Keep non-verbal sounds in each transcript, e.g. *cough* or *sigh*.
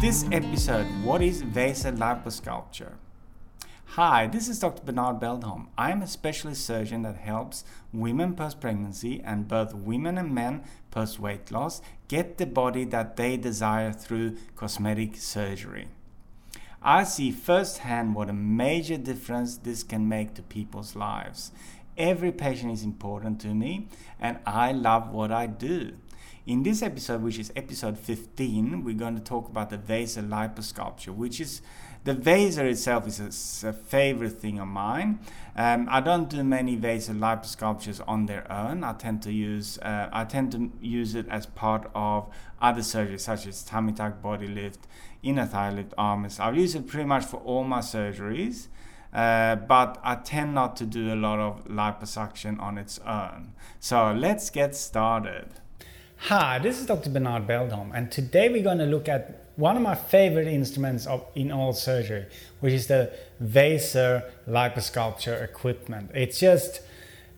This episode, what is Vaser liposculpture? Hi, this is Dr. Bernard Beldholm. I am a specialist surgeon that helps women post pregnancy and both women and men post weight loss get the body that they desire through cosmetic surgery. I see firsthand what a major difference this can make to people's lives. Every patient is important to me, and I love what I do. In this episode, which is episode 15, we're going to talk about the Vaser liposculpture, which is the Vaser itself is a, a favorite thing of mine. Um, I don't do many Vaser liposculptures on their own. I tend to use uh, I tend to use it as part of other surgeries such as tummy tuck, body lift, inner thigh lift, arm lift. I've used it pretty much for all my surgeries. Uh, but I tend not to do a lot of liposuction on its own. So let's get started. Hi, this is Dr. Bernard Beldholm, and today we're going to look at one of my favorite instruments of, in all surgery, which is the Vaser liposculpture equipment. It's just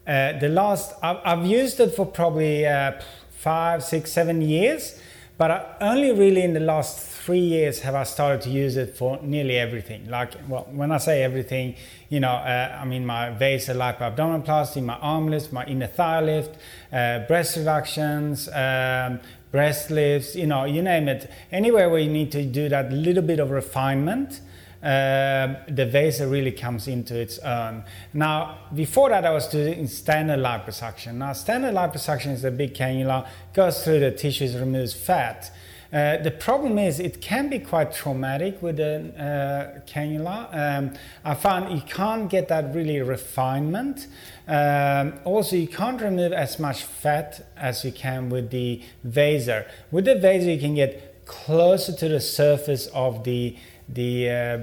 uh, the last, I've, I've, used it for probably uh, five, six, seven years, but only really in the last three years have I started to use it for nearly everything. Like, well, when I say everything, you know, uh, I mean my Vaser lipo-abdominoplasty, my arm lift, my inner thigh lift, uh, breast reductions, um, breast lifts, you know, you name it. Anywhere where you need to do that little bit of refinement, the Vaser really comes into its own. Now, before that, I was doing standard liposuction. Now, standard liposuction is a big cannula, goes through the tissues, removes fat. Uh, the problem is it can be quite traumatic with a uh, cannula. Um, I found you can't get that really refinement. Um, also, you can't remove as much fat as you can with the Vaser. With the Vaser, you can get closer to the surface of the the uh,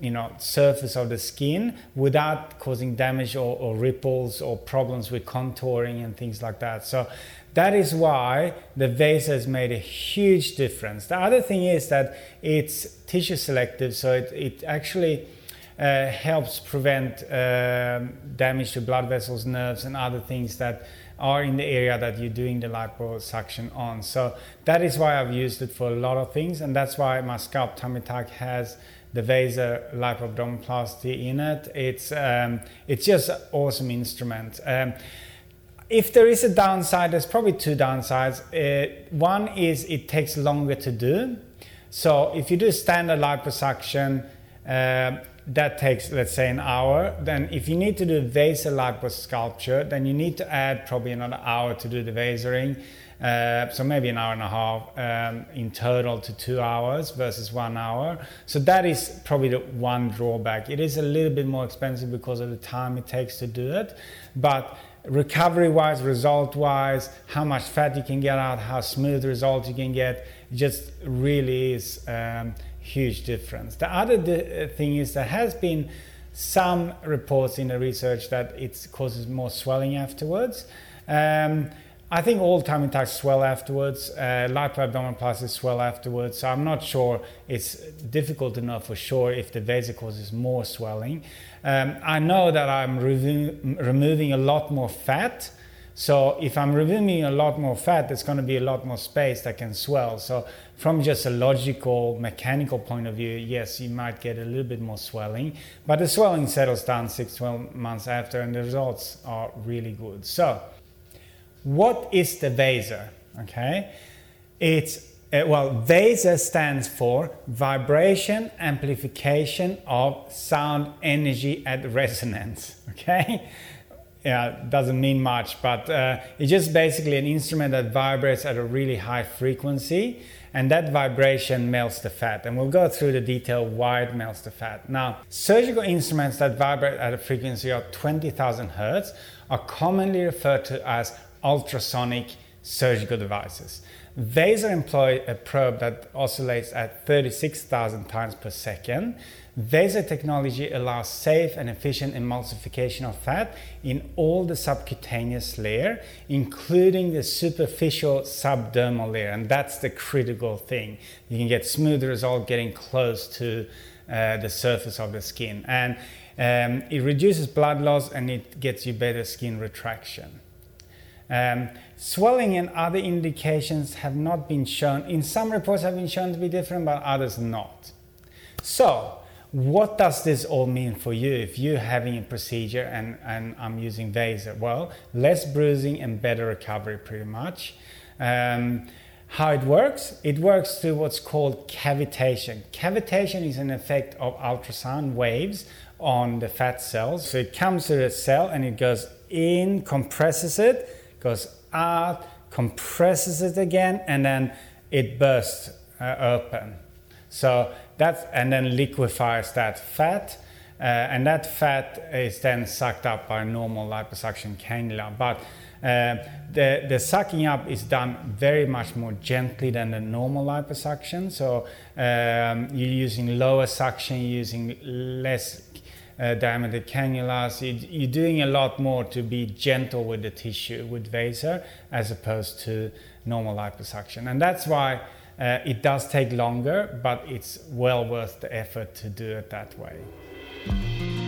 you know surface of the skin without causing damage or, or, ripples or problems with contouring and things like that. So that is why the Vaser has made a huge difference. The other thing is that it's tissue selective so it, it actually uh, helps prevent uh, damage to blood vessels nerves and other things that are in the area that you're doing the liposuction on so that is why i've used it for a lot of things and that's why my scalp tummy tuck has the Vaser lipoabdominoplasty in it. It's um, it's just an awesome instrument. Um, if there is a downside, there's probably two downsides. Uh, one is it takes longer to do. So if you do standard liposuction, uh, that takes let's say an hour. Then if you need to do Vaser liposculpture, then you need to add probably another hour to do the vasering. Uh, so maybe an hour and a half um, in total to two hours versus one hour. So that is probably the one drawback. It is a little bit more expensive because of the time it takes to do it, but recovery wise, result wise, how much fat you can get out, how smooth result you can get, just really is um, huge difference. The other uh, thing is there has been some reports in the research that it causes more swelling afterwards. Um, I think all tummy tucks swell afterwards. Uh, lipoabdominoplasty swell afterwards. So I'm not sure. It's difficult to know for sure if the Vaser causes more swelling. Um, I know that I'm removing, removing a lot more fat. So if I'm removing a lot more fat, there's going to be a lot more space that can swell. So from just a logical, mechanical point of view, yes, you might get a little bit more swelling, but the swelling settles down six, 12 months after, and the results are really good. So what is the Vaser? Okay, it's uh, well, Vaser stands for vibration amplification of sound energy at resonance. *laughs* Okay, yeah, doesn't mean much, but uh, it's just basically an instrument that vibrates at a really high frequency, and that vibration melts the fat. And we'll go through the detail why it melts the fat. Now, surgical instruments that vibrate at a frequency of 20,000 hertz are commonly referred to as ultrasonic surgical devices. Vaser employ a probe that oscillates at 36,000 times per second. Vaser technology allows safe and efficient emulsification of fat in all the subcutaneous layer, including the superficial subdermal layer, and that's the critical thing. You can get smooth result getting close to uh, the surface of the skin, and um, it reduces blood loss and it gets you better skin retraction. Um, swelling and other indications have not been shown. In some reports, have been shown to be different, but others not. So, what does this all mean for you if you're having a procedure and, and I'm using Vaser? Well, less bruising and better recovery, pretty much. Um, how it works? It works through what's called cavitation. Cavitation is an effect of ultrasound waves on the fat cells. So it comes to the cell and it goes in, compresses it, goes out, compresses it again, and then it bursts uh, open. So that's and then liquefies that fat. Uh, and that fat is then sucked up by normal liposuction cannula. But uh, the, the sucking up is done very much more gently than the normal liposuction. So um, you're using lower suction, using less uh, diameter cannulas. You, are doing a lot more to be gentle with the tissue with Vaser as opposed to normal liposuction. And that's why uh, it does take longer, but it's well worth the effort to do it that way.